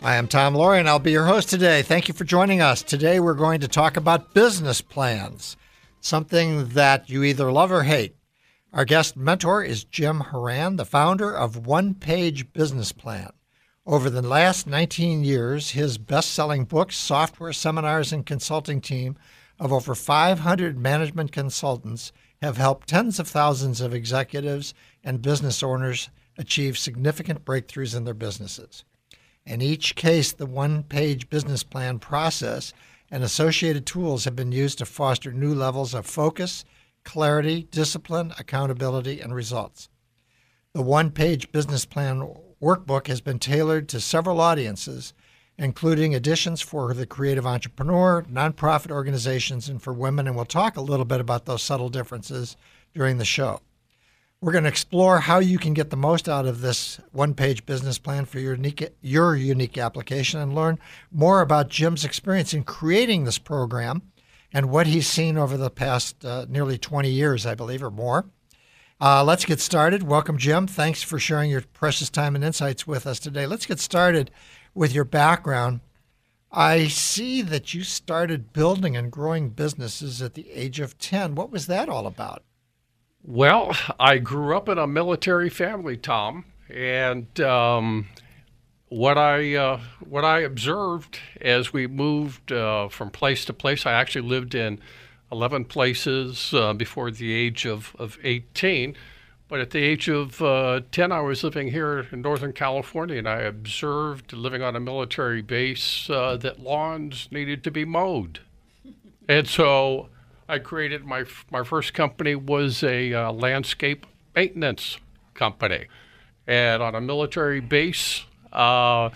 I am Tom Loarie, and I'll be your host today. Thank you for joining us. Today, we're going to talk about business plans, something that you either love or hate. Our guest mentor is Jim Horan, the founder of One Page Business Plan. Over the last 19 years, his best selling books, software, seminars, and consulting team of over 500 management consultants have helped tens of thousands of executives and business owners achieve significant breakthroughs in their businesses. In each case, the one page business plan process and associated tools have been used to foster new levels of focus, clarity, discipline, accountability, and results. The one page business plan workbook has been tailored to several audiences, including editions for the creative entrepreneur, nonprofit organizations, and for women. And we'll talk a little bit about those subtle differences during the show. We're going to explore how you can get the most out of this one-page business plan for your unique your unique application and learn more about Jim's experience in creating this program and what he's seen over the past uh, nearly 20 years, I believe, or more. Uh, let's get started. Welcome, Jim. Thanks for sharing your precious time and insights with us today. Let's get started with your background. I see that you started building and growing businesses at the age of 10. What was that all about? Well, I grew up in a military family, Tom, and um, what I uh, what I observed as we moved uh, from place to place, I actually lived in eleven places uh, before the age of, of eighteen. But at the age of uh, 10, I was living here in Northern California, and I observed living on a military base uh, that lawns needed to be mowed. And so I created my my first company was a uh, landscape maintenance company, and on a military base, uh,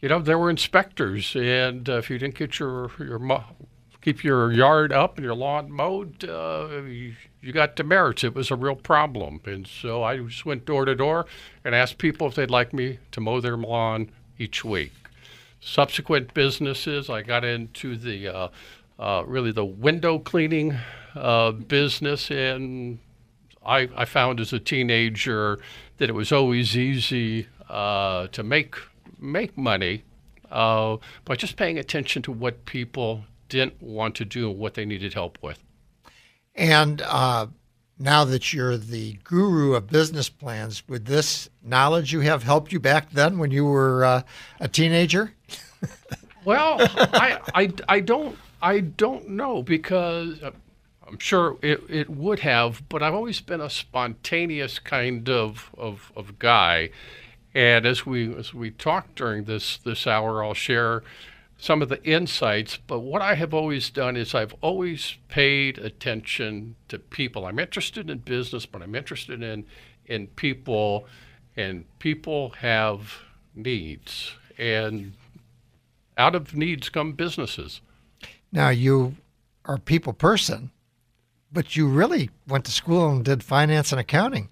you know, there were inspectors, and uh, if you didn't get your your keep your yard up and your lawn mowed, uh, you, you got demerits. It was a real problem, and so I just went door to door and asked people if they'd like me to mow their lawn each week. Subsequent businesses, I got into the uh, really the window cleaning uh, business. And I, I, found as a teenager that it was always easy uh, to make make money uh, by just paying attention to what people didn't want to do and what they needed help with. And uh, now that you're the guru of business plans, would this knowledge you have helped you back then when you were uh, a teenager? well, I, I, I don't I don't know because uh, I'm sure it, it would have, but I've always been a spontaneous kind of, of, of guy. And as we as we talk during this this hour, I'll share some of the insights. But what I have always done is I've always paid attention to people. I'm interested in business, but I'm interested in in people, and people have needs, and out of needs come businesses. Now, you are a people person, but you really went to school and did finance and accounting.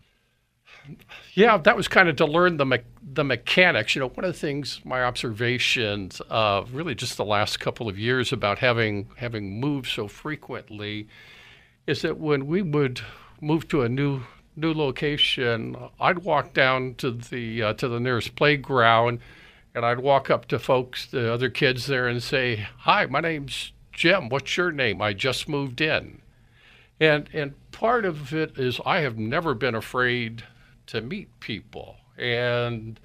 Yeah, that was kind of to learn the me- the mechanics. You know, one of the things my observations, uh, really just the last couple of years about having having moved so frequently, is that when we would move to a new new location, I'd walk down to the uh, to the nearest playground, and I'd walk up to folks, the other kids there, and say, "Hi, my name's Jim, what's your name? I just moved in. And, and part of it is I have never been afraid to meet people. And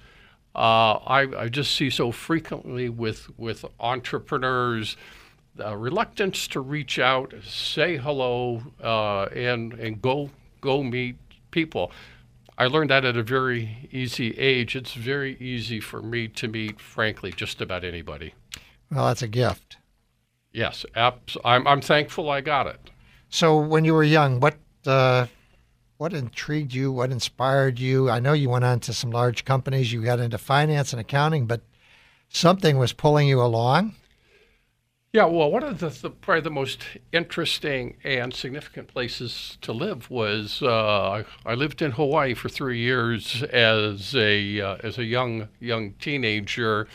uh, I, I just see so frequently with, with entrepreneurs the reluctance to reach out, say hello, uh, and, and go, go meet people. I learned that at a very easy age. It's very easy for me to meet, frankly, just about anybody. Well, that's a gift. Yes, abs- I'm, I'm thankful I got it. So, when you were young, what uh, what intrigued you? What inspired you? I know you went on to some large companies. You got into finance and accounting, but something was pulling you along. Yeah, well, one of the, the, probably the most interesting and significant places to live was uh, I lived in Hawaii for three years as a uh, as a young young teenager,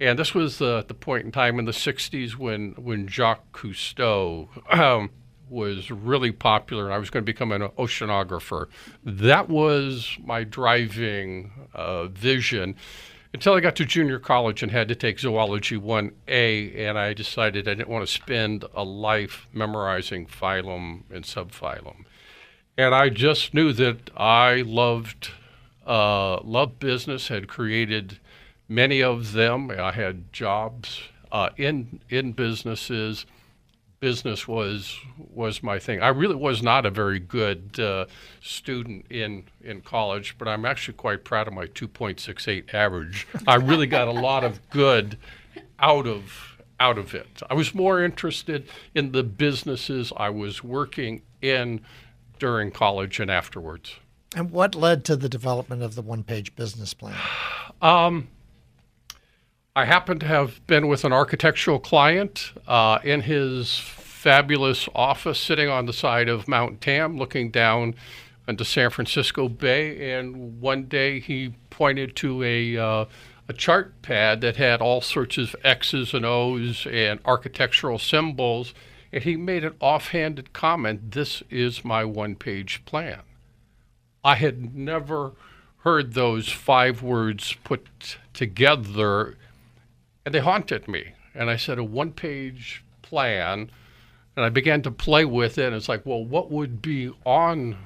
and this was the the point in time in the '60s when when Jacques Cousteau. Um, was really popular, and I was going to become an oceanographer. That was my driving uh, vision until I got to junior college and had to take zoology 1A, and I decided I didn't want to spend a life memorizing phylum and subphylum. And I just knew that I loved uh, loved business, had created many of them. I had jobs uh, in in businesses business was was my thing. I really was not a very good uh, student in in college, but I'm actually quite proud of my 2.68 average. I really got a lot of good out of out of it. I was more interested in the businesses I was working in during college and afterwards. And what led to the development of the one-page business plan? Um, I happen to have been with an architectural client uh, in his fabulous office sitting on the side of Mount Tam, looking down into San Francisco Bay. And one day he pointed to a uh, a chart pad that had all sorts of X's and O's and architectural symbols. And he made an offhanded comment This is my one page plan. I had never heard those five words put together and they haunted me. And I said, a one page plan. And I began to play with it. And it's like, well, what would be on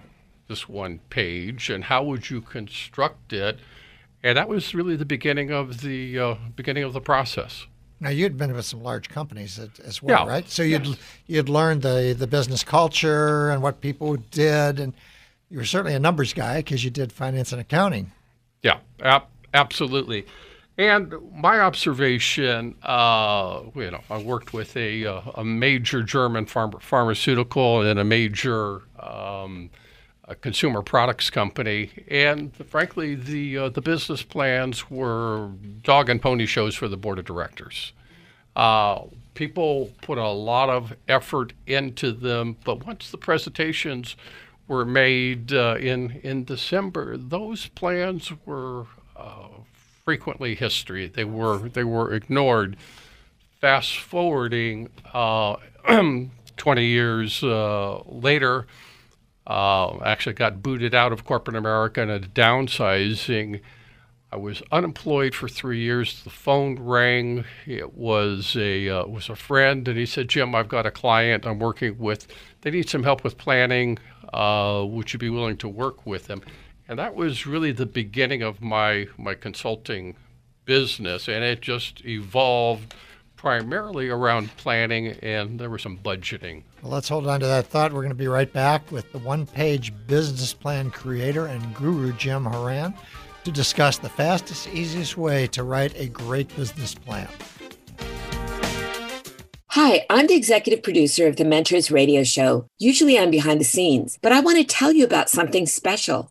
this one page and how would you construct it? And that was really the beginning of the uh, beginning of the process. Now you'd been with some large companies as well, yeah. right? So you'd yes. you'd learned the the business culture and what people did, and you were certainly a numbers guy because you did finance and accounting. Yeah, ab- absolutely. And my observation, uh, you know, I worked with a, uh, a major German pharma- pharmaceutical and a major um, a consumer products company, and frankly, the uh, the business plans were dog and pony shows for the board of directors. Uh, people put a lot of effort into them, but once the presentations were made uh, in in December, those plans were uh, frequently history. They were they were ignored. Fast forwarding uh, 20 years uh, later, uh, actually got booted out of corporate America and a downsizing. I was unemployed for three years. The phone rang. It was a uh, was a friend, and he said, "Jim, I've got a client I'm working with. They need some help with planning. Uh, would you be willing to work with them?" And that was really the beginning of my, my consulting business. And it just evolved primarily around planning and there was some budgeting. Well, let's hold on to that thought. We're going to be right back with the one page business plan creator and guru, Jim Horan, to discuss the fastest, easiest way to write a great business plan. Hi, I'm the executive producer of the Mentors Radio Show. Usually I'm behind the scenes, but I want to tell you about something special.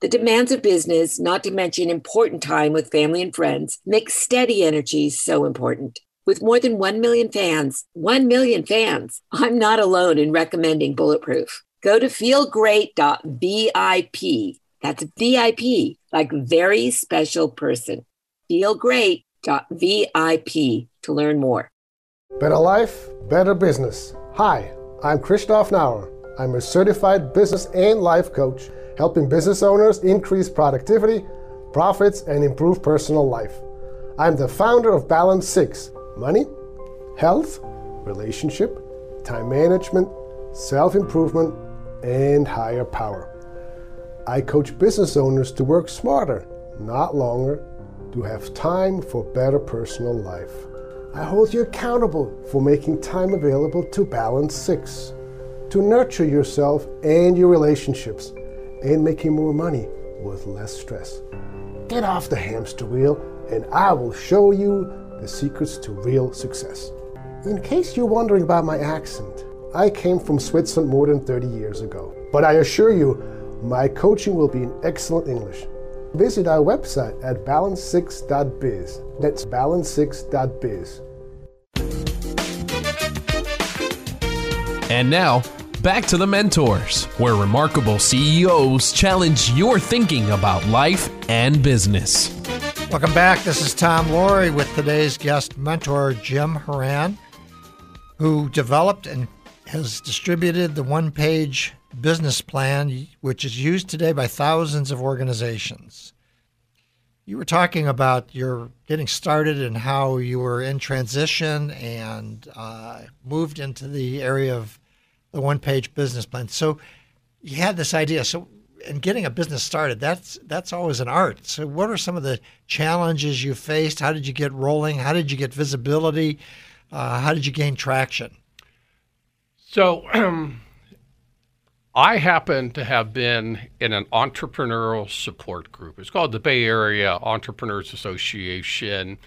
The demands of business, not to mention important time with family and friends, make steady energy so important. With more than 1 million fans, 1 million fans, I'm not alone in recommending Bulletproof. Go to feelgreat.vip. That's VIP, like very special person. Feelgreat.vip to learn more. Better life, better business. Hi, I'm Christoph Nauer. I'm a certified business and life coach helping business owners increase productivity, profits, and improve personal life. I'm the founder of Balance 6 Money, health, relationship, time management, self improvement, and higher power. I coach business owners to work smarter, not longer, to have time for better personal life. I hold you accountable for making time available to balance six, to nurture yourself and your relationships, and making more money with less stress. Get off the hamster wheel, and I will show you the secrets to real success. In case you're wondering about my accent, I came from Switzerland more than 30 years ago. But I assure you, my coaching will be in excellent English. Visit our website at balance6.biz. That's balance6.biz. And now, back to the mentors, where remarkable CEOs challenge your thinking about life and business. Welcome back. This is Tom Loarie with today's guest mentor, Jim Horan, who developed and has distributed the one page business plan, which is used today by thousands of organizations. You were talking about your getting started and how you were in transition and uh, moved into the area of the one page business plan. So you had this idea. So and getting a business started, that's that's always an art. So what are some of the challenges you faced? How did you get rolling? How did you get visibility? Uh, how did you gain traction? So um, I happen to have been in an entrepreneurial support group. It's called the Bay Area Entrepreneurs Association.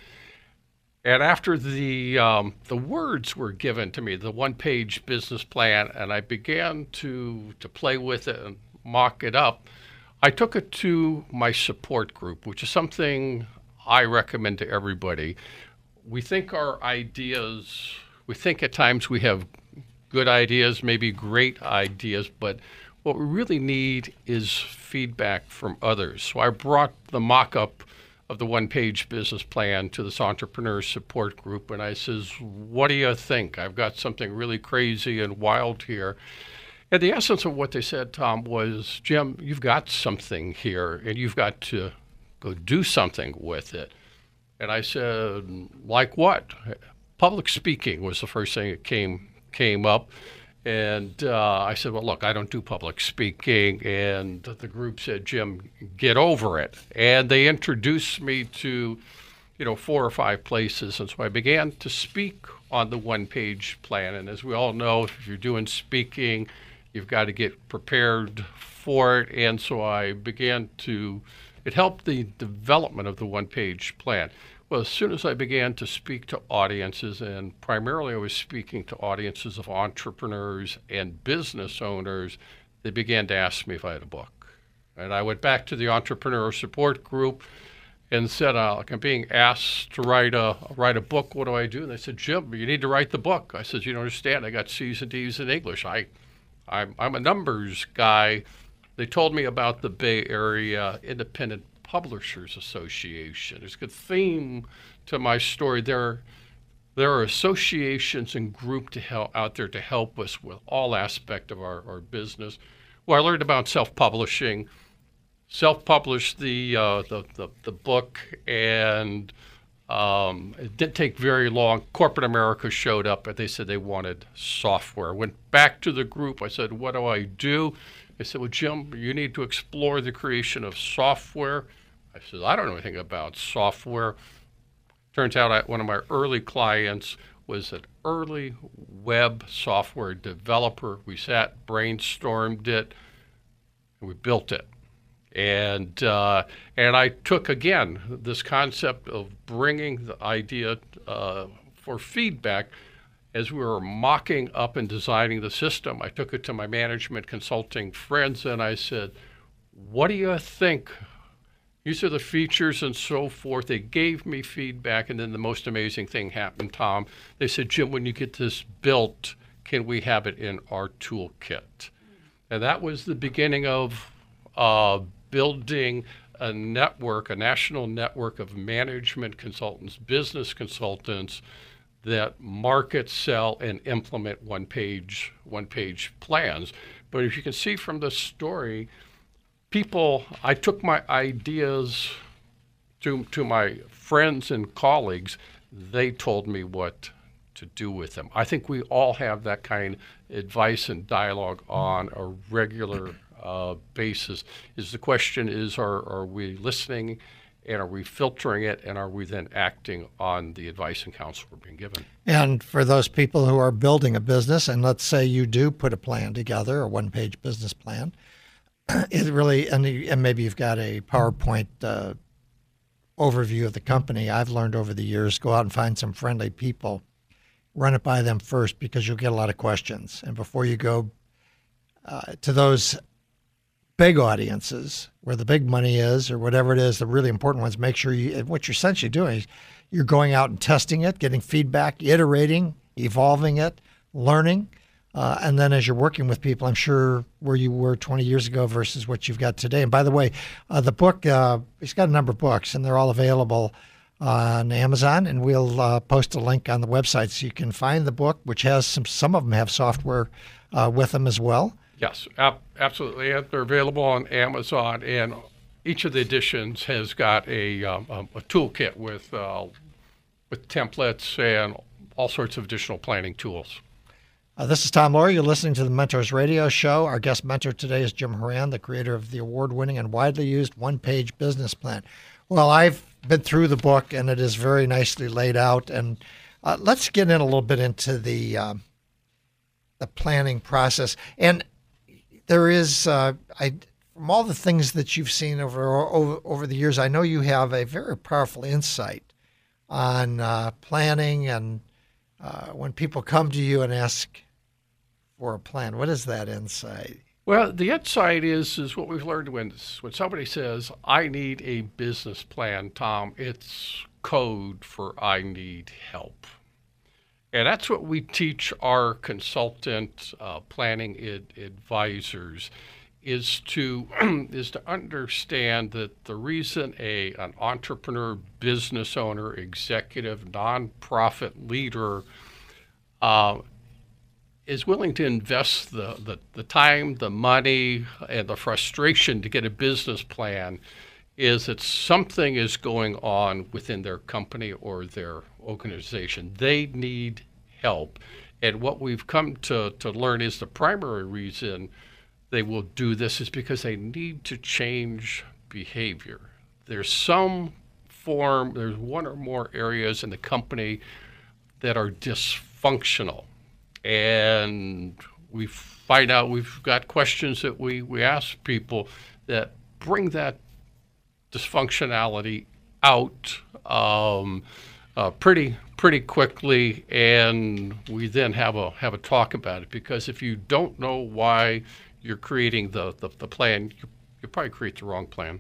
And after the um, the words were given to me, the one page business plan, and I began to to play with it and mock it up, I took it to my support group, which is something I recommend to everybody. We think our ideas, we think at times we have good ideas, maybe great ideas, but what we really need is feedback from others. So I brought the mock up of the one page business plan to this entrepreneur support group and I says, What do you think? I've got something really crazy and wild here. And the essence of what they said, Tom, was Jim, you've got something here and you've got to go do something with it. And I said, like what? Public speaking was the first thing that came came up. And uh, I said, Well, look, I don't do public speaking. And the group said, Jim, get over it. And they introduced me to, you know, four or five places. And so I began to speak on the one page plan. And as we all know, if you're doing speaking, you've got to get prepared for it. And so I began to, it helped the development of the one page plan. Well, as soon as I began to speak to audiences, and primarily I was speaking to audiences of entrepreneurs and business owners, they began to ask me if I had a book. And I went back to the entrepreneur support group and said, uh, I'm being asked to write a write a book. What do I do? And they said, Jim, you need to write the book. I said, you don't understand. I got C's and D's in English. I, I'm, I'm a numbers guy. They told me about the Bay Area Independent Publishers Association. There's a good theme to my story. There, there are associations and groups to help out there to help us with all aspect of our, our business. Well, I learned about self-publishing, self-published the, uh, the, the, the book, and um, it didn't take very long. Corporate America showed up, and they said they wanted software. Went back to the group. I said, "What do I do?" They said, "Well, Jim, you need to explore the creation of software." I said, I don't know anything about software. Turns out I, one of my early clients was an early web software developer. We sat, brainstormed it, and we built it. And uh, and I took again this concept of bringing the idea uh, for feedback as we were mocking up and designing the system. I took it to my management consulting friends and I said, "What do you think these are the features and so forth. They gave me feedback, and then the most amazing thing happened, Tom. They said, Jim, when you get this built, can we have it in our toolkit? And that was the beginning of uh, building a network, a national network of management consultants, business consultants that market, sell, and implement one page, one page plans. But if you can see from the story, people, I took my ideas to, to my friends and colleagues. They told me what to do with them. I think we all have that kind of advice and dialogue on a regular uh, basis. Is the question is are, are we listening and are we filtering it and are we then acting on the advice and counsel we're being given? And for those people who are building a business, and let's say you do put a plan together, a one page business plan, it really, and, and maybe you've got a PowerPoint uh, overview of the company. I've learned over the years go out and find some friendly people, run it by them first because you'll get a lot of questions. And before you go uh, to those big audiences where the big money is or whatever it is, the really important ones, make sure you, what you're essentially doing is you're going out and testing it, getting feedback, iterating, evolving it, learning. Uh, and then as you're working with people, I'm sure where you were 20 years ago versus what you've got today. And by the way, uh, the book, uh, it's got a number of books and they're all available on Amazon. And we'll uh, post a link on the website so you can find the book, which has some, some of them have software uh, with them as well. Yes, ab- absolutely. They're available on Amazon, and each of the editions has got a, um, a toolkit with uh, with templates and all sorts of additional planning tools. Uh, this is Tom Loarie. You're listening to the Mentors Radio Show. Our guest mentor today is Jim Horan, the creator of the award-winning and widely used one-page business plan. Well, I've been through the book, and it is very nicely laid out. And uh, let's get in a little bit into the um, the planning process. And there is, uh, I from all the things that you've seen over, over over the years, I know you have a very powerful insight on uh, planning and uh, when people come to you and ask for a plan. What is that insight? Well, the insight is is what we've learned when when somebody says, "I need a business plan," Tom. It's code for "I need help." And that's what we teach our consultant uh, planning ad- advisors is to is to understand that the reason a an entrepreneur, business owner, executive, nonprofit leader uh, is willing to invest the, the, the time, the money, and the frustration to get a business plan is that something is going on within their company or their organization. They need help. And what we've come to, to learn is the primary reason they will do this is because they need to change behavior. There's some form, there's one or more areas in the company that are dysfunctional. And we find out we've got questions that we, we ask people that bring that dysfunctionality out um, uh, pretty pretty quickly, and we then have a have a talk about it. Because if you don't know why you're creating the the, the plan, you, you probably create the wrong plan.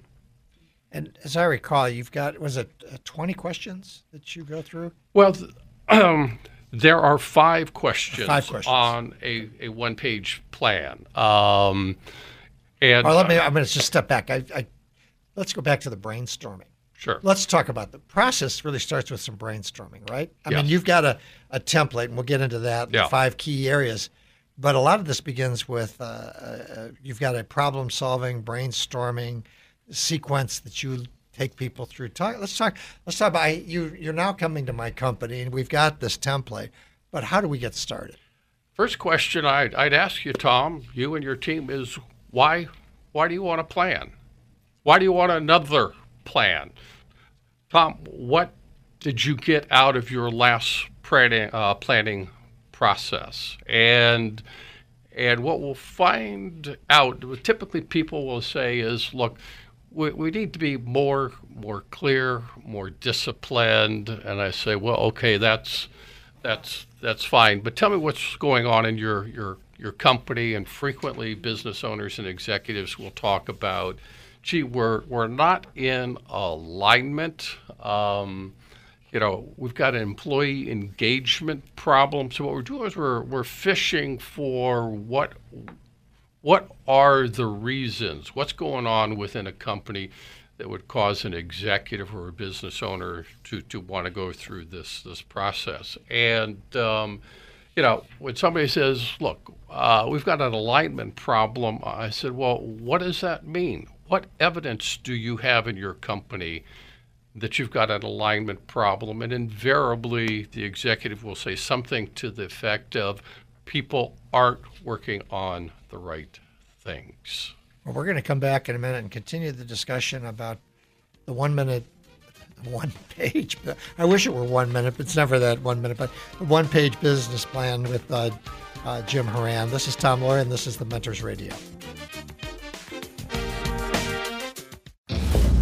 And as I recall, you've got was it uh, 20 questions that you go through? Well, um, there are five questions, five questions, on a, a one page plan. Um, and well, let me. I'm going to just step back. I, I let's go back to the brainstorming. Sure. Let's talk about the process. Really starts with some brainstorming, right? I mean, you've got a, a template, and we'll get into that. Yeah. five key areas, but a lot of this begins with uh, uh, you've got a problem solving, brainstorming sequence that you take people through. Talk. Let's talk. Let's talk about you. You're now coming to my company, and we've got this template. But how do we get started? First question I'd, I'd ask you, Tom, you and your team is why? Why do you want a plan? Why do you want another plan? Tom, what did you get out of your last planning, uh, planning process? And and what we'll find out, typically people will say is, look, we, we need to be more more clear, more disciplined. And I say, well, okay, that's that's that's fine. But tell me what's going on in your your your company. And frequently, business owners and executives will talk about gee, we're we're not in alignment. Um, you know, we've got an employee engagement problem. So what we're doing is we're we're fishing for what what are the reasons? What's going on within a company that would cause an executive or a business owner to, to want to go through this this process? And um, you know, when somebody says, "Look, uh, we've got an alignment problem," I said, "Well, what does that mean? what evidence do you have in your company that you've got an alignment problem. And invariably, the executive will say something to the effect of people aren't working on the right things. Well, we're going to come back in a minute and continue the discussion about the one minute, one page. I wish it were one minute, but it's never that one minute. But the one page business plan with uh, uh, Jim Horan. This is Tom Loarie, and this is the Mentors Radio.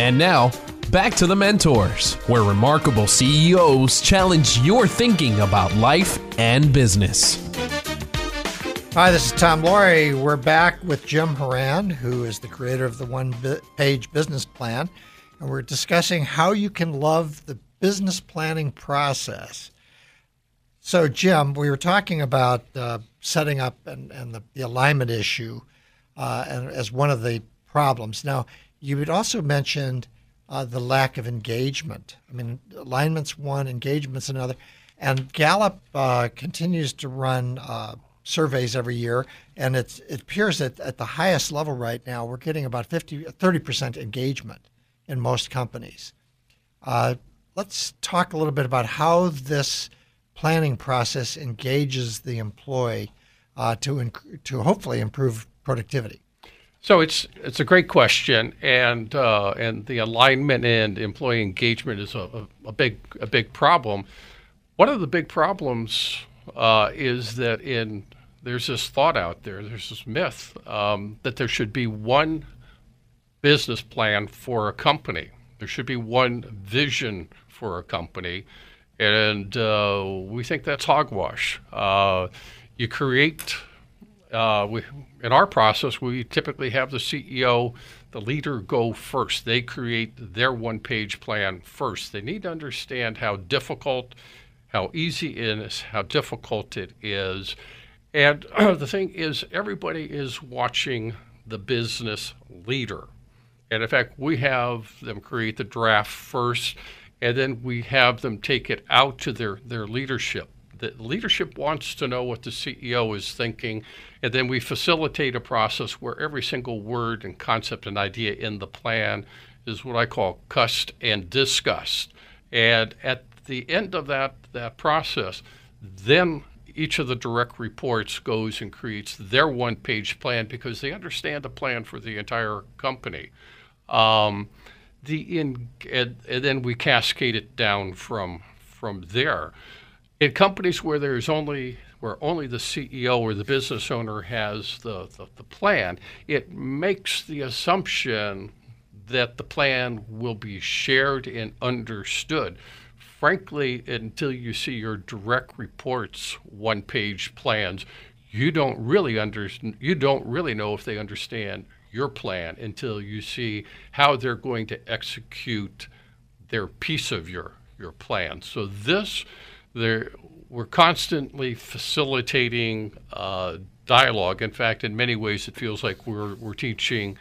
And now, back to the mentors, where remarkable CEOs challenge your thinking about life and business. Hi, this is Tom Loarie. We're back with Jim Horan, who is the creator of the One Page Business Plan, and we're discussing how you can love the business planning process. So, Jim, we were talking about uh, setting up and, and the, the alignment issue uh, and, as one of the problems. Now, you had also mentioned uh, the lack of engagement. I mean, alignment's one, engagement's another. And Gallup uh, continues to run uh, surveys every year, and it appears that at the highest level right now, we're getting about 50, 30% engagement in most companies. Uh, let's talk a little bit about how this planning process engages the employee uh, to, inc- to hopefully improve productivity. So it's it's a great question, and uh, and the alignment and employee engagement is a, a, big a big problem. One of the big problems uh, is that in there's this thought out there, there's this myth um, that there should be one business plan for a company. There should be one vision for a company, and uh, we think that's hogwash. Uh, you create uh, we, in our process, we typically have the CEO, the leader, go first. They create their one-page plan first. They need to understand how difficult, how easy it is, how difficult it is, and the thing is, everybody is watching the business leader. And in fact, we have them create the draft first, and then we have them take it out to their, their leadership. The leadership wants to know what the CEO is thinking, and then we facilitate a process where every single word and concept and idea in the plan is what I call cussed and discussed. And at the end of that, that process, then each of the direct reports goes and creates their one page plan because they understand the plan for the entire company. Um, the in, and, and, then we cascade it down from from there. In companies where there's only where only the CEO or the business owner has the, the, the plan, it makes the assumption that the plan will be shared and understood frankly, until you see your direct reports one page plans, you don't really under, you don't really know if they understand your plan until you see how they're going to execute their piece of your your plan. So this, there, we're constantly facilitating uh, dialogue. In fact, in many ways, it feels like we're we're teaching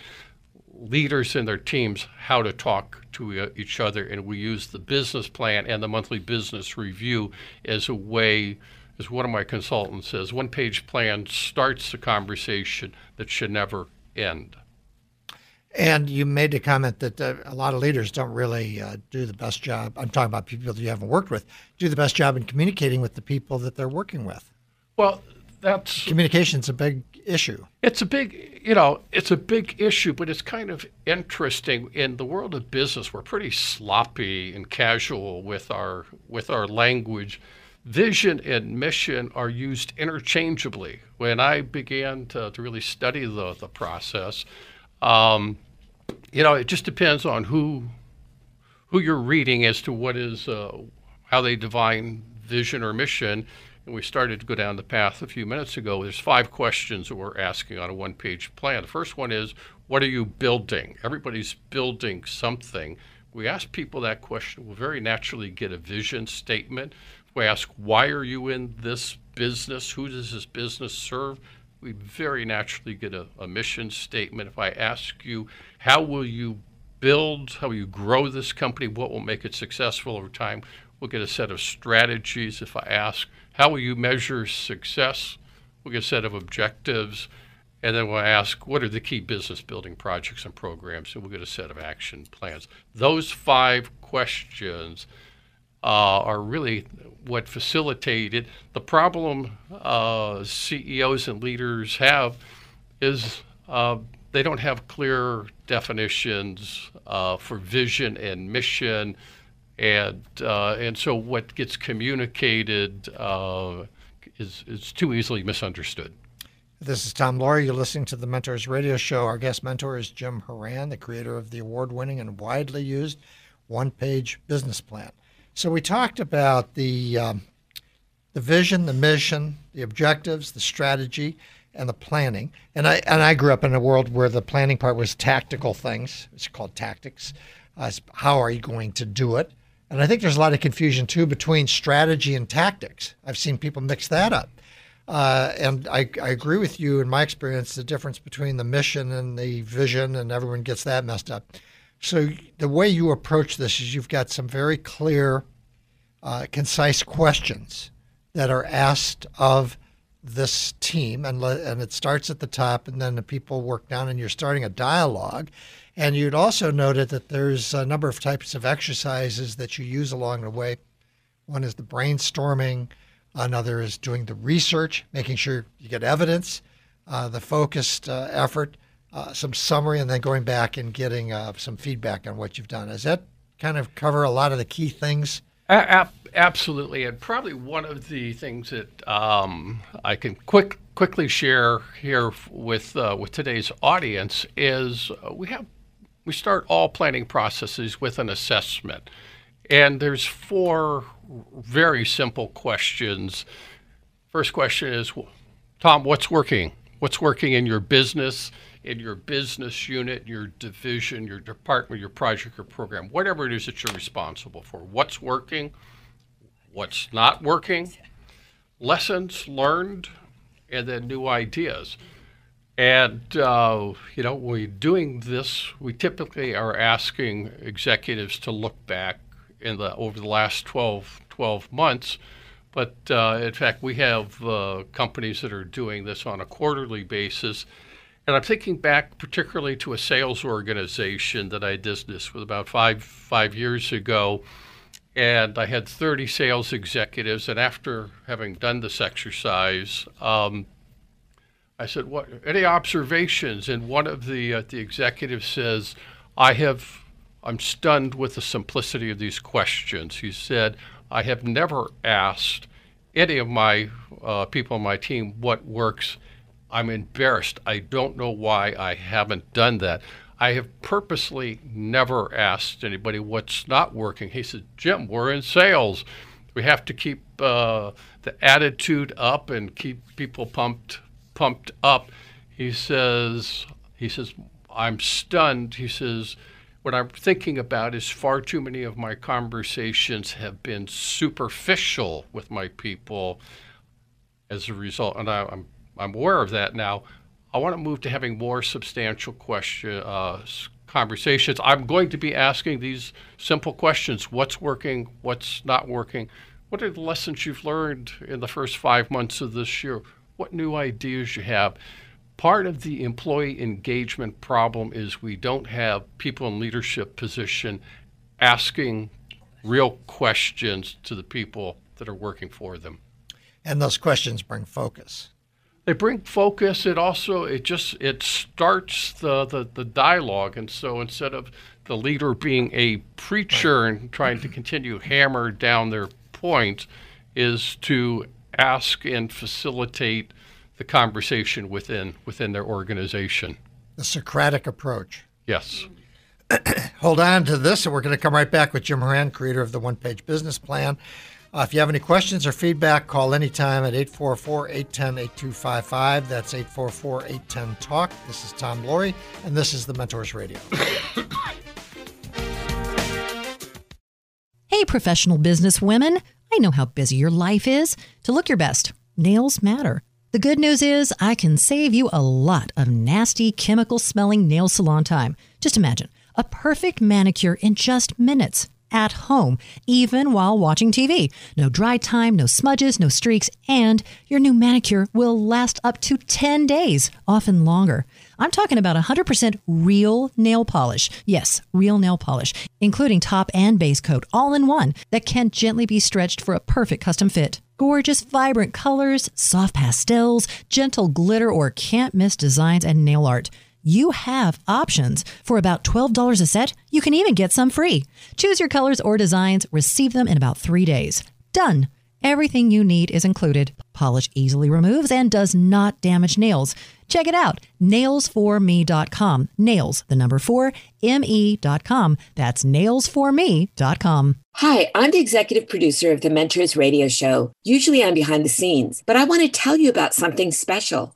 leaders and their teams how to talk to each other, and we use the business plan and the monthly business review as a way, as one of my consultants says, one page plan starts the conversation that should never end. And you made the comment that uh, a lot of leaders don't really uh, do the best job. I'm talking about people that you haven't worked with, do the best job in communicating with the people that they're working with. Well, that's communication's a big issue. It's a big, you know, it's a big issue, but it's kind of interesting in the world of business. We're pretty sloppy and casual with our with our language. Vision and mission are used interchangeably. When I began to, to really study the the process, um, you know, it just depends on who who you're reading as to what is uh, how they define vision or mission and we started to go down the path a few minutes ago. There's five questions that we're asking on a one page plan. The first one is, What are you building? Everybody's building something. We ask people that question, we'll very naturally get a vision statement. We ask, Why are you in this business? Who does this business serve? We very naturally get a, a mission statement. If I ask you, How will you build, how will you grow this company? What will make it successful over time? We'll get a set of strategies. If I ask, how will you measure success? We'll get a set of objectives, and then we'll ask what are the key business building projects and programs, and we'll get a set of action plans. Those five questions uh, are really what facilitated the problem uh, CEOs and leaders have is uh, they don't have clear definitions uh, for vision and mission and uh, and so what gets communicated uh, is is too easily misunderstood. This is Tom Loarie. You're listening to the Mentors Radio Show. Our guest mentor is Jim Horan, the creator of the award-winning and widely used one-page business plan. So we talked about the um, the vision, the mission, the objectives, the strategy, and the planning. And I and I grew up in a world where the planning part was tactical things. It's called tactics. Uh, how are you going to do it? And I think there's a lot of confusion too between strategy and tactics. I've seen people mix that up. Uh, and I, I, agree with you in my experience, the difference between the mission and the vision, and everyone gets that messed up. So, the way you approach this is you've got some very clear, uh, concise questions that are asked of this team, and, le- and it starts at the top, and then the people work down, and you're starting a dialogue. And you'd also noted that there's a number of types of exercises that you use along the way. One is the brainstorming, another is doing the research, making sure you get evidence, uh, the focused uh, effort, uh, some summary, and then going back and getting uh, some feedback on what you've done. Does that kind of cover a lot of the key things? absolutely, and probably one of the things that um, I can quick quickly share here with uh, with today's audience is uh, we have we start all planning processes with an assessment. And there's four very simple questions. First question is Tom, what's working? what's working in your business, in your business unit, your division, your department, your project your program, whatever it is that you're responsible for. What's working, what's not working, lessons learned, and then new ideas. And, uh, you know, when we're doing this, we typically are asking executives to look back in the over the last 12, 12 months. But uh, in fact, we have uh, companies that are doing this on a quarterly basis. And I'm thinking back particularly to a sales organization that I did this with about five five years ago, and I had 30 sales executives. And after having done this exercise, um, I said, "What? Any observations?" And one of the uh, the executives says, "I have. I'm stunned with the simplicity of these questions." He said, "I have never asked any of my uh, people on my team what works. I'm embarrassed. I don't know why I haven't done that." I have purposely never asked anybody what's not working. He said, Jim, we're in sales. We have to keep uh, the attitude up and keep people pumped pumped up. He says, he says, I'm stunned. He says, what I'm thinking about is far too many of my conversations have been superficial with my people as a result, and I, am I'm aware of that now. I want to move to having more substantial question uh, conversations. I'm going to be asking these simple questions: What's working? What's not working? What are the lessons you've learned in the first five months of this year? what new ideas you have. Part of the employee engagement problem is we don't have people in leadership position asking real questions to the people that are working for them. And those questions bring focus. They bring focus. It also it just it starts the, the, the dialogue. And so instead of the leader being a preacher and trying to continue hammer down their point, is to ask and facilitate the conversation within within their organization. The Socratic approach. Yes. Hold on to this, and we're going to come right back with Jim Horan, creator of the One Page Business Plan. Uh, if you have any questions or feedback, call anytime at 844 810 8255. That's 844 810 TALK. This is Tom Loarie, and this is the Mentors Radio. hey, professional business women. I know how busy your life is. To look your best, nails matter. The good news is I can save you a lot of nasty, chemical smelling nail salon time. Just imagine a perfect manicure in just minutes at home, even while watching TV. No dry time, no smudges, no streaks, and your new manicure will last up to 10 days, often longer. I'm talking about 100% real nail polish. Yes, real nail polish, including top and base coat all in one that can gently be stretched for a perfect custom fit. Gorgeous, vibrant colors, soft pastels, gentle glitter, or can't miss designs and nail art. You have options. For about $12 a set, you can even get some free. Choose your colors or designs, receive them in about three days. Done. Everything you need is included. Polish easily removes and does not damage nails. Check it out. Nailsforme.com. Nails, the number four, M-E.com. That's nailsforme.com. Hi, I'm the executive producer of the Mentors radio show. Usually I'm behind the scenes, but I want to tell you about something special.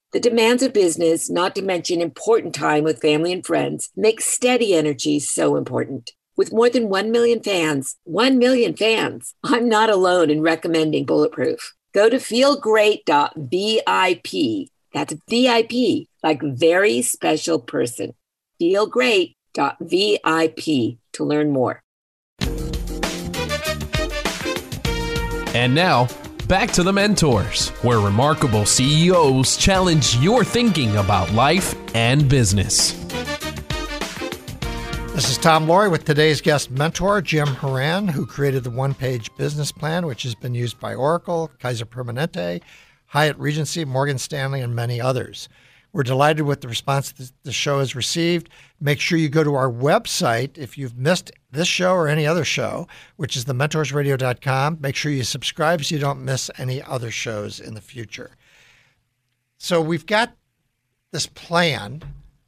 The demands of business, not to mention important time with family and friends, make steady energy so important. With more than 1 million fans, 1 million fans, I'm not alone in recommending Bulletproof. Go to feelgreat.vip. That's VIP, like very special person. Feelgreat.vip to learn more. And now, back to the mentors, where remarkable CEOs challenge your thinking about life and business. This is Tom Loarie with today's guest mentor, Jim Horan, who created the one page business plan, which has been used by Oracle, Kaiser Permanente, Hyatt Regency, Morgan Stanley, and many others. We're delighted with the response that the show has received. Make sure you go to our website if you've missed this show or any other show, which is thementorsradio.com. Make sure you subscribe so you don't miss any other shows in the future. So we've got this plan.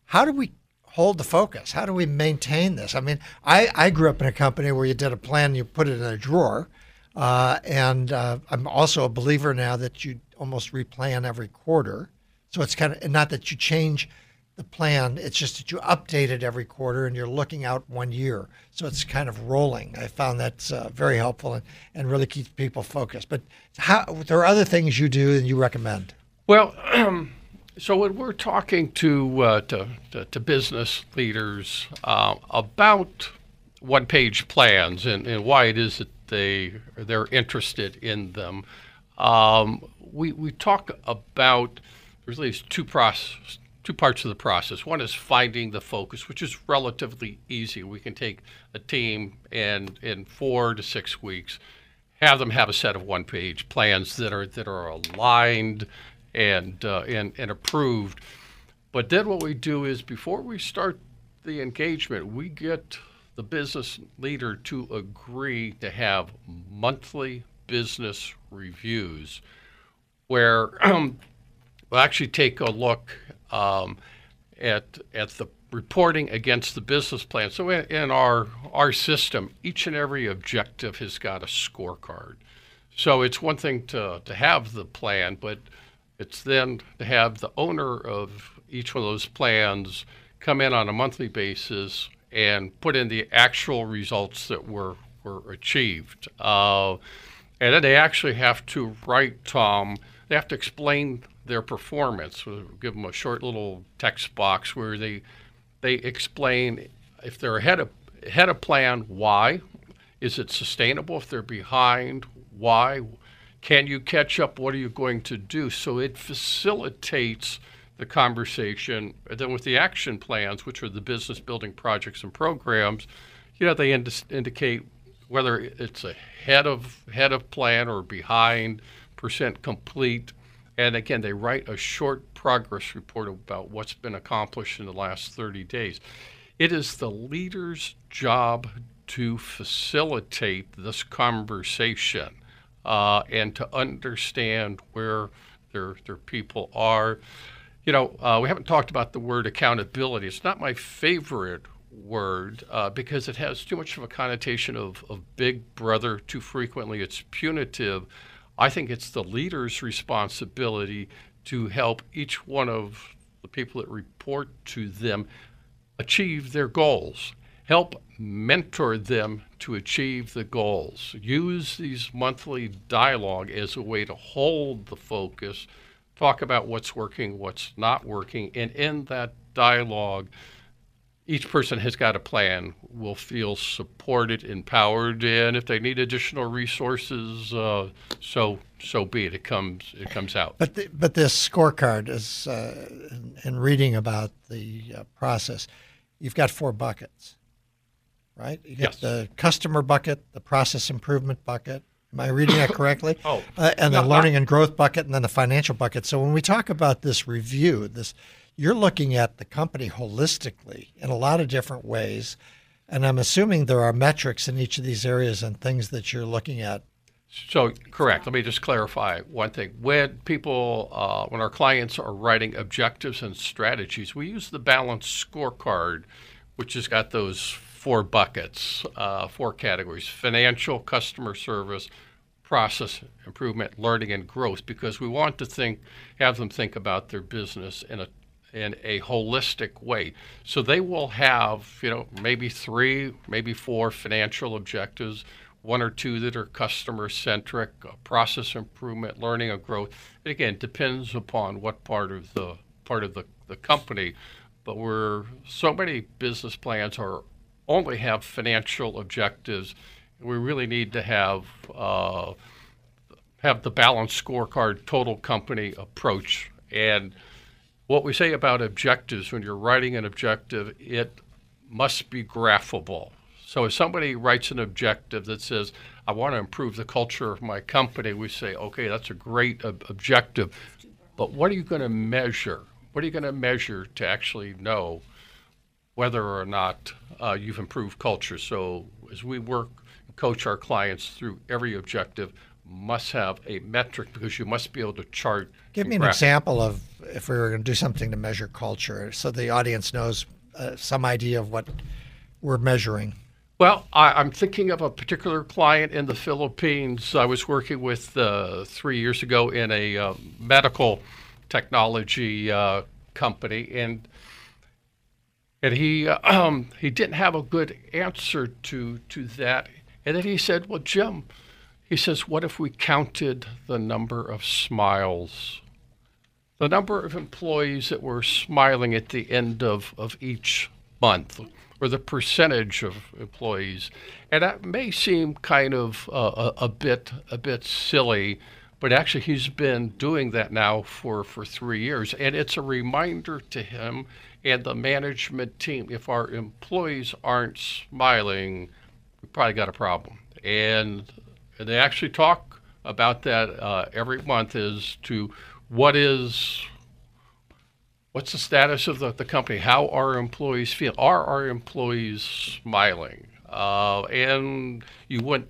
How do we hold the focus? How do we maintain this? I mean, I, I grew up in a company where you did a plan, you put it in a drawer. Uh, and uh, I'm also a believer now that you almost replan every quarter. So it's kind of not that you change the plan, it's just that you update it every quarter and you're looking out one year. So it's kind of rolling. I found that's uh, very helpful and, and really keeps people focused. But how, there are other things you do and you recommend. Well, so when we're talking to, uh, to, to, to, business leaders uh, about one page plans and, and why it is that they, they're interested in them, um, we, we talk about there's at least two process, two parts of the process. One is finding the focus, which is relatively easy. We can take a team and in four to six weeks, have them have a set of one-page plans that are that are aligned and uh, and and approved. But then what we do is before we start the engagement, we get the business leader to agree to have monthly business reviews where we'll actually take a look um, at at the reporting against the business plan. So in, in, our our system, each and every objective has got a scorecard. So it's one thing to to have the plan, but it's then to have the owner of each one of those plans come in on a monthly basis and put in the actual results that were were achieved. Uh, and then they actually have to write Tom. They have to explain their performance. We'll give them a short little text box where they they explain if they're ahead of ahead of plan, why is it sustainable? If they're behind, why? Can you catch up? What are you going to do? So it facilitates the conversation. And then with the action plans, which are the business building projects and programs, you know, they ind- indicate whether it's ahead of head of plan or behind, percent complete and again, they write a short progress report about what's been accomplished in the last 30 days. It is the leader's job to facilitate this conversation uh, and to understand where their, their people are. You know, uh, we haven't talked about the word accountability. It's not my favorite word uh, because it has too much of a connotation of, of big brother. Too frequently, it's punitive. I think it's the leader's responsibility to help each one of the people that report to them achieve their goals. Help mentor them to achieve the goals. Use these monthly dialogue as a way to hold the focus, talk about what's working, what's not working, and in that dialogue, each person has got a plan, will feel supported, empowered, and if they need additional resources, uh, so so be it. It comes it comes out. But the, but this scorecard is uh, in, in, reading about the uh, process, you've got four buckets, right? You got yes. the customer bucket, the process improvement bucket. Am I reading that correctly? oh, uh, and the no, learning and growth bucket, and then the financial bucket. So when we talk about this review, this you're looking at the company holistically in a lot of different ways. And I'm assuming there are metrics in each of these areas and things that you're looking at. So, correct. Let me just clarify one thing. When people, uh, when our clients are writing objectives and strategies, we use the balanced scorecard, which has got those four buckets, uh, four categories financial, customer service, process improvement, learning, and growth, because we want to think, have them think about their business in a in a holistic way. So they will have, you know, maybe three, maybe four financial objectives, one or two that are customer centric, process improvement, learning and growth. It again depends upon what part of the part of the, the company. But we're so many business plans are only have financial objectives. We really need to have uh, have the balanced scorecard total company approach and what we say about objectives when you're writing an objective, it must be graphable. So if somebody writes an objective that says, I want to improve the culture of my company, we say, okay, that's a great ob- objective, but what are you going to measure? What are you going to measure to actually know whether or not uh, you've improved culture? So as we work, coach our clients through every objective, must have a metric because you must be able to chart. Give me an graph. example of if we were going to do something to measure culture, so the audience knows uh, some idea of what we're measuring. Well, I, am thinking of a particular client in the Philippines. I was working with uh, three years ago in a uh, medical technology uh, company, and and he uh, um, he didn't have a good answer to to that. And then he said, "Well, Jim," he says, "What if we counted the number of smiles, the number of employees that were smiling at the end of of each month?" or the percentage of employees. And that may seem kind of uh, a, a, bit a bit silly, but actually he's been doing that now for, for three years. And it's a reminder to him and the management team if our employees aren't smiling, we probably got a problem. And, they actually talk about that uh, every month is to what is What's the status of the, the company? How are employees feel? Are our employees smiling? Uh, and you wouldn't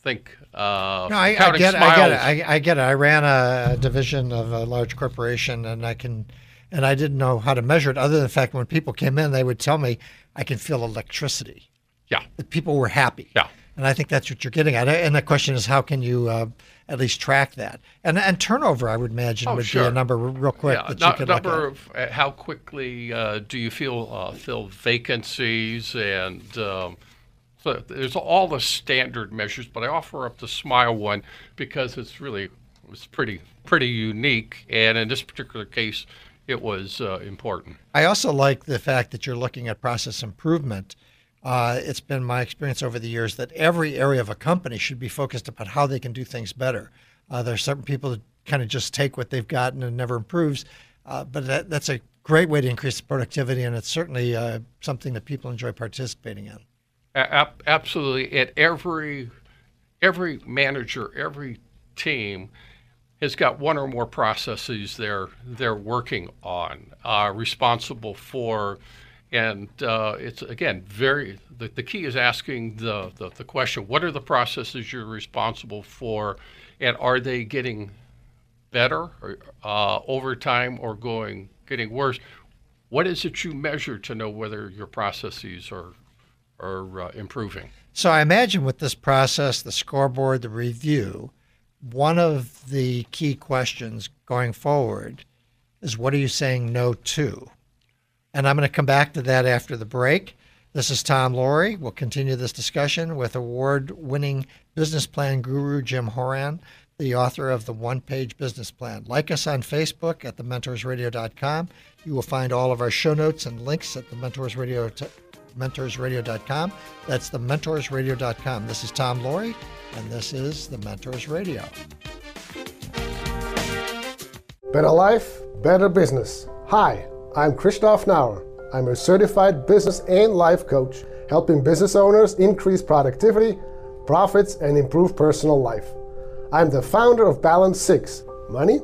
think. Uh, no, I, I, get, I, get it. I, I, get it. I ran a, division of a large corporation, and I can, and I didn't know how to measure it. Other than the fact when people came in, they would tell me I can feel electricity. Yeah, the people were happy. Yeah, and I think that's what you're getting at. And the question is, how can you uh, at least track that? And and turnover, I would imagine, oh, would sure. be a number real quick yeah, that you could number look at. of uh, how quickly uh, do you feel uh, fill vacancies and. Um, so there's all the standard measures, but I offer up the Smile one because it's really it's pretty pretty unique, and in this particular case, it was uh, important. I also like the fact that you're looking at process improvement uh, it's been my experience over the years that every area of a company should be focused about how they can do things better. Uh, there are certain people that kind of just take what they've gotten and never improves, uh, but that, that's a great way to increase productivity, and it's certainly uh, something that people enjoy participating in. Absolutely, at every every manager, every team has got one or more processes they're they're working on, uh, responsible for and uh, it's again very the, the key is asking the, the, the question what are the processes you're responsible for? And are they getting better uh, over time or going getting worse? What is it you measure to know whether your processes are are uh, improving? So i imagine with this process the scoreboard the review one of the key questions going forward is what are you saying no to and I'm going to come back to that after the break. This is Tom Loarie. We'll continue this discussion with award winning business plan guru Jim Horan, the author of the One Page Business Plan. Like us on Facebook at thementorsradio.com. You will find all of our show notes and links at the Mentors Radio t- mentorsradio.com. That's the mentorsradio.com. This is Tom Loarie, and this is the Mentors Radio. Better life, better business. Hi. I'm Christoph Nauer. I'm a certified business and life coach, helping business owners increase productivity, profits, and improve personal life. I'm the founder of Balance 6 money,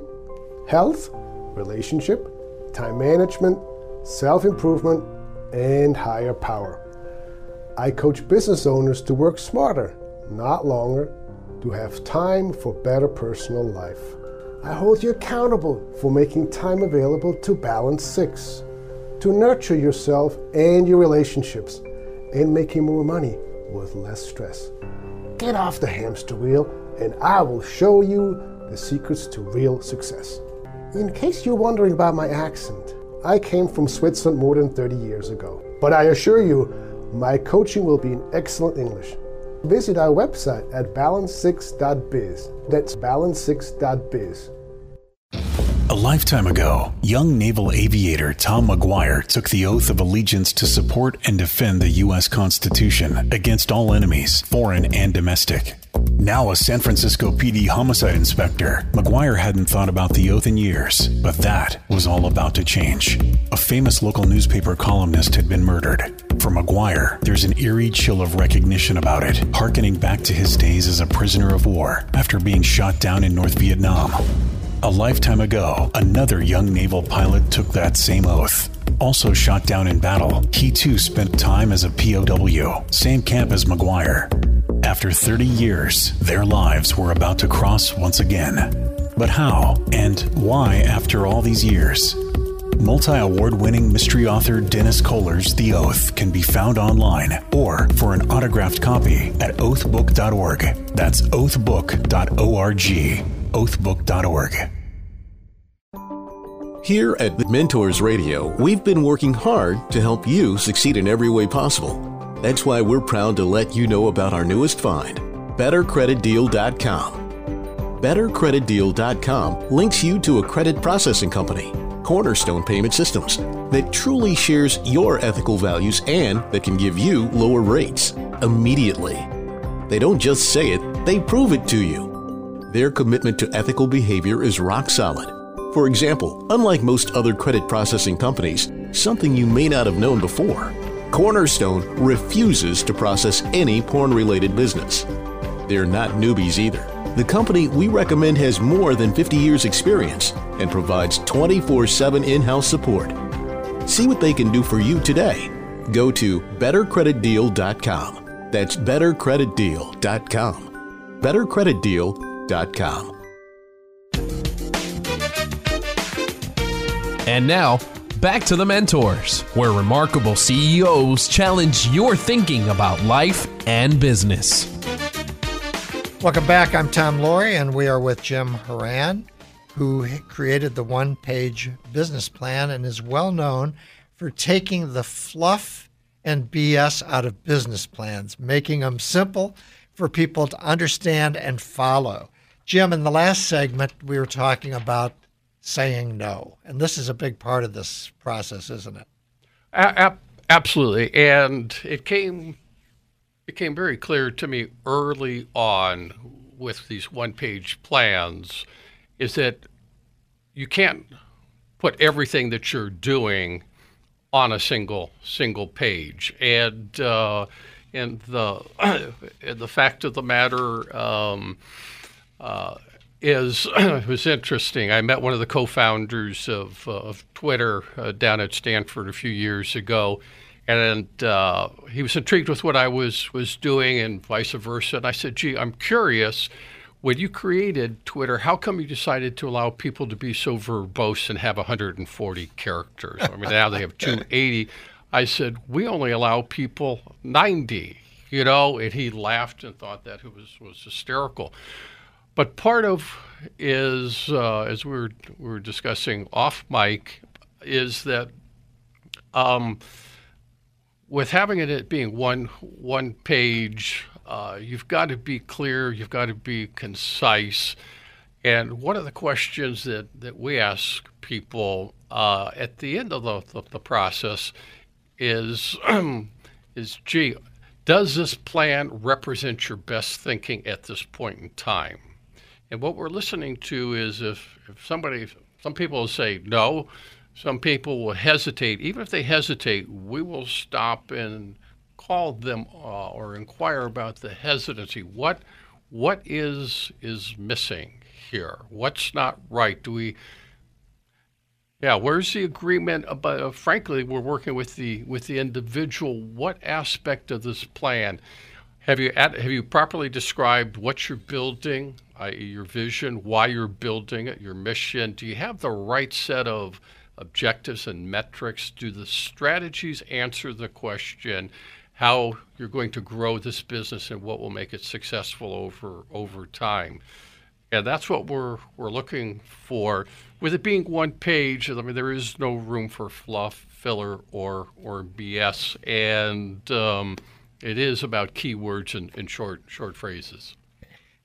health, relationship, time management, self improvement, and higher power. I coach business owners to work smarter, not longer, to have time for better personal life. I hold you accountable for making time available to balance six, to nurture yourself and your relationships, and making more money with less stress. Get off the hamster wheel, and I will show you the secrets to real success. In case you're wondering about my accent, I came from Switzerland more than 30 years ago. But I assure you, my coaching will be in excellent English. Visit our website at balance6.biz. That's balance6.biz. A lifetime ago, young naval aviator Tom McGuire took the oath of allegiance to support and defend the U.S. Constitution against all enemies, foreign and domestic. Now a San Francisco PD homicide inspector, McGuire hadn't thought about the oath in years, but that was all about to change. A famous local newspaper columnist had been murdered. For McGuire, there's an eerie chill of recognition about it, harkening back to his days as a prisoner of war after being shot down in North Vietnam. A lifetime ago, another young naval pilot took that same oath. Also shot down in battle, he too spent time as a POW, same camp as McGuire. After 30 years, their lives were about to cross once again. But how and why after all these years? Multi award winning mystery author Dennis Koller's The Oath can be found online or for an autographed copy at oathbook.org. That's oathbook.org. Oathbook.org. Here at the Mentors Radio, we've been working hard to help you succeed in every way possible. That's why we're proud to let you know about our newest find, BetterCreditDeal.com. BetterCreditDeal.com links you to a credit processing company, Cornerstone Payment Systems, that truly shares your ethical values and that can give you lower rates immediately. They don't just say it, they prove it to you. Their commitment to ethical behavior is rock solid. For example, unlike most other credit processing companies, something you may not have known before, Cornerstone refuses to process any porn related business. They're not newbies either. The company we recommend has more than 50 years' experience and provides 24 7 in house support. See what they can do for you today. Go to bettercreditdeal.com. That's bettercreditdeal.com. Bettercreditdeal.com. And now, back to the mentors, where remarkable CEOs challenge your thinking about life and business. Welcome back. I'm Tom Loarie, and we are with Jim Horan, who created the one page business plan and is well known for taking the fluff and BS out of business plans, making them simple for people to understand and follow. Jim, in the last segment, we were talking about saying no. And this is a big part of this process, isn't it? Absolutely. And it came became very clear to me early on with these one-page plans is that you can't put everything that you're doing on a single single page. And uh, and the and the fact of the matter um, uh, is was interesting. I met one of the co-founders of, uh, of Twitter uh, down at Stanford a few years ago, and uh, he was intrigued with what I was was doing, and vice versa. And I said, "Gee, I'm curious." When you created Twitter, how come you decided to allow people to be so verbose and have 140 characters? I mean, now they have 280. I said, we only allow people 90, you know, and he laughed and thought that it was, was hysterical. But part of is uh, as we were we were discussing off mic is that um, with having it being one one page, uh, you've got to be clear, you've got to be concise. And one of the questions that, that we ask people uh, at the end of the, the, the process is, is, gee, does this plan represent your best thinking at this point in time? And what we're listening to is if, if somebody, some people say no, some people will hesitate. Even if they hesitate, we will stop and call them uh, or inquire about the hesitancy. What, what is is missing here? What's not right? Do we? Yeah, where's the agreement about? Uh, frankly, we're working with the with the individual. What aspect of this plan? Have you have you properly described what you're building, i.e., your vision, why you're building it, your mission? Do you have the right set of objectives and metrics? Do the strategies answer the question how you're going to grow this business and what will make it successful over over time? And that's what we're we're looking for. With it being one page, I mean there is no room for fluff, filler, or or BS, and um, it is about keywords and, and short short phrases.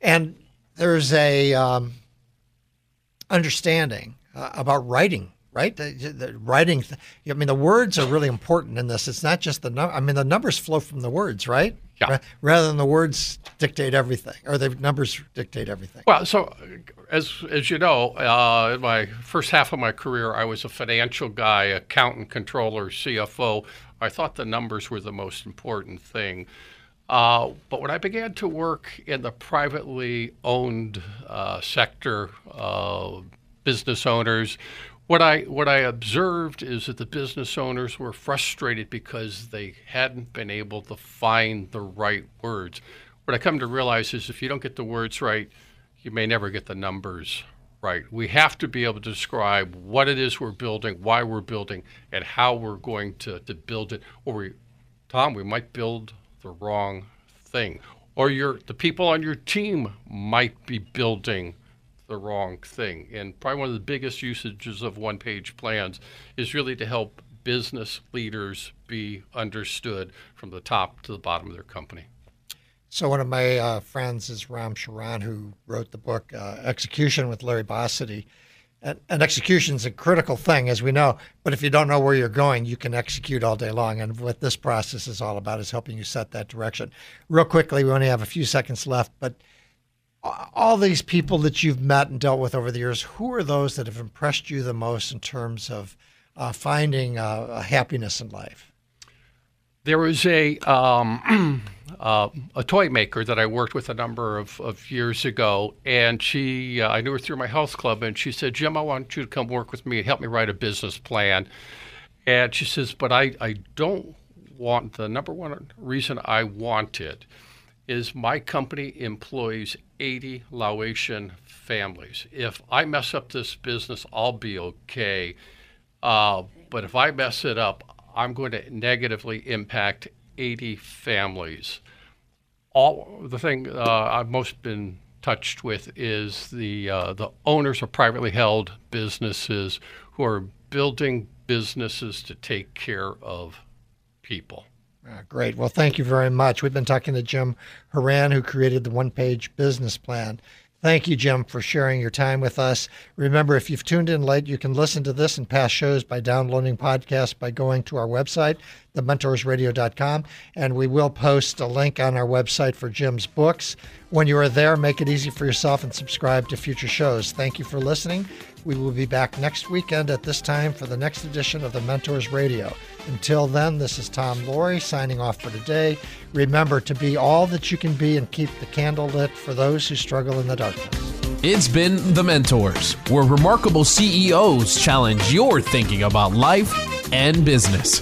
And there's a um, understanding uh, about writing right? The, the writing, I mean, the words are really important in this. It's not just the number. I mean, the numbers flow from the words, right? Yeah. Rather than the words dictate everything, or the numbers dictate everything. Well, so as as you know, uh, in my first half of my career, I was a financial guy, accountant, controller, CFO. I thought the numbers were the most important thing. Uh, but when I began to work in the privately owned uh, sector, business owners, what I what I observed is that the business owners were frustrated because they hadn't been able to find the right words. What I come to realize is if you don't get the words right, you may never get the numbers right. We have to be able to describe what it is we're building, why we're building, and how we're going to, to build it. Or we, Tom, we might build the wrong thing. Or your the people on your team might be building the wrong thing. And probably one of the biggest usages of one page plans is really to help business leaders be understood from the top to the bottom of their company. So one of my uh, friends is Ram Charan, who wrote the book uh, Execution with Larry Bossidy. And, and execution is a critical thing, as we know. But if you don't know where you're going, you can execute all day long. And what this process is all about is helping you set that direction. Real quickly, we only have a few seconds left, but all these people that you've met and dealt with over the years, who are those that have impressed you the most in terms of uh, finding uh, happiness in life? There was a um, uh, a toy maker that I worked with a number of, of years ago, and she uh, I knew her through my health club, and she said, "Jim, I want you to come work with me and help me write a business plan." And she says, "But I I don't want the number one reason I want it is my company employs 80 Laotian families. If I mess up this business, I'll be okay. Uh, but if I mess it up, I'm going to negatively impact 80 families. All the thing uh, I've most been touched with is the uh, the owners of privately held businesses who are building businesses to take care of people. Uh, great. Well, thank you very much. We've been talking to Jim Horan, who created the one page business plan. Thank you, Jim, for sharing your time with us. Remember, if you've tuned in late, you can listen to this and past shows by downloading podcasts by going to our website, thementorsradio.com, and we will post a link on our website for Jim's books. When you are there, make it easy for yourself and subscribe to future shows. Thank you for listening. We will be back next weekend at this time for the next edition of the Mentors Radio. Until then, this is Tom Loarie signing off for today. Remember to be all that you can be and keep the candle lit for those who struggle in the darkness. It's been The Mentors, where remarkable CEOs challenge your thinking about life and business.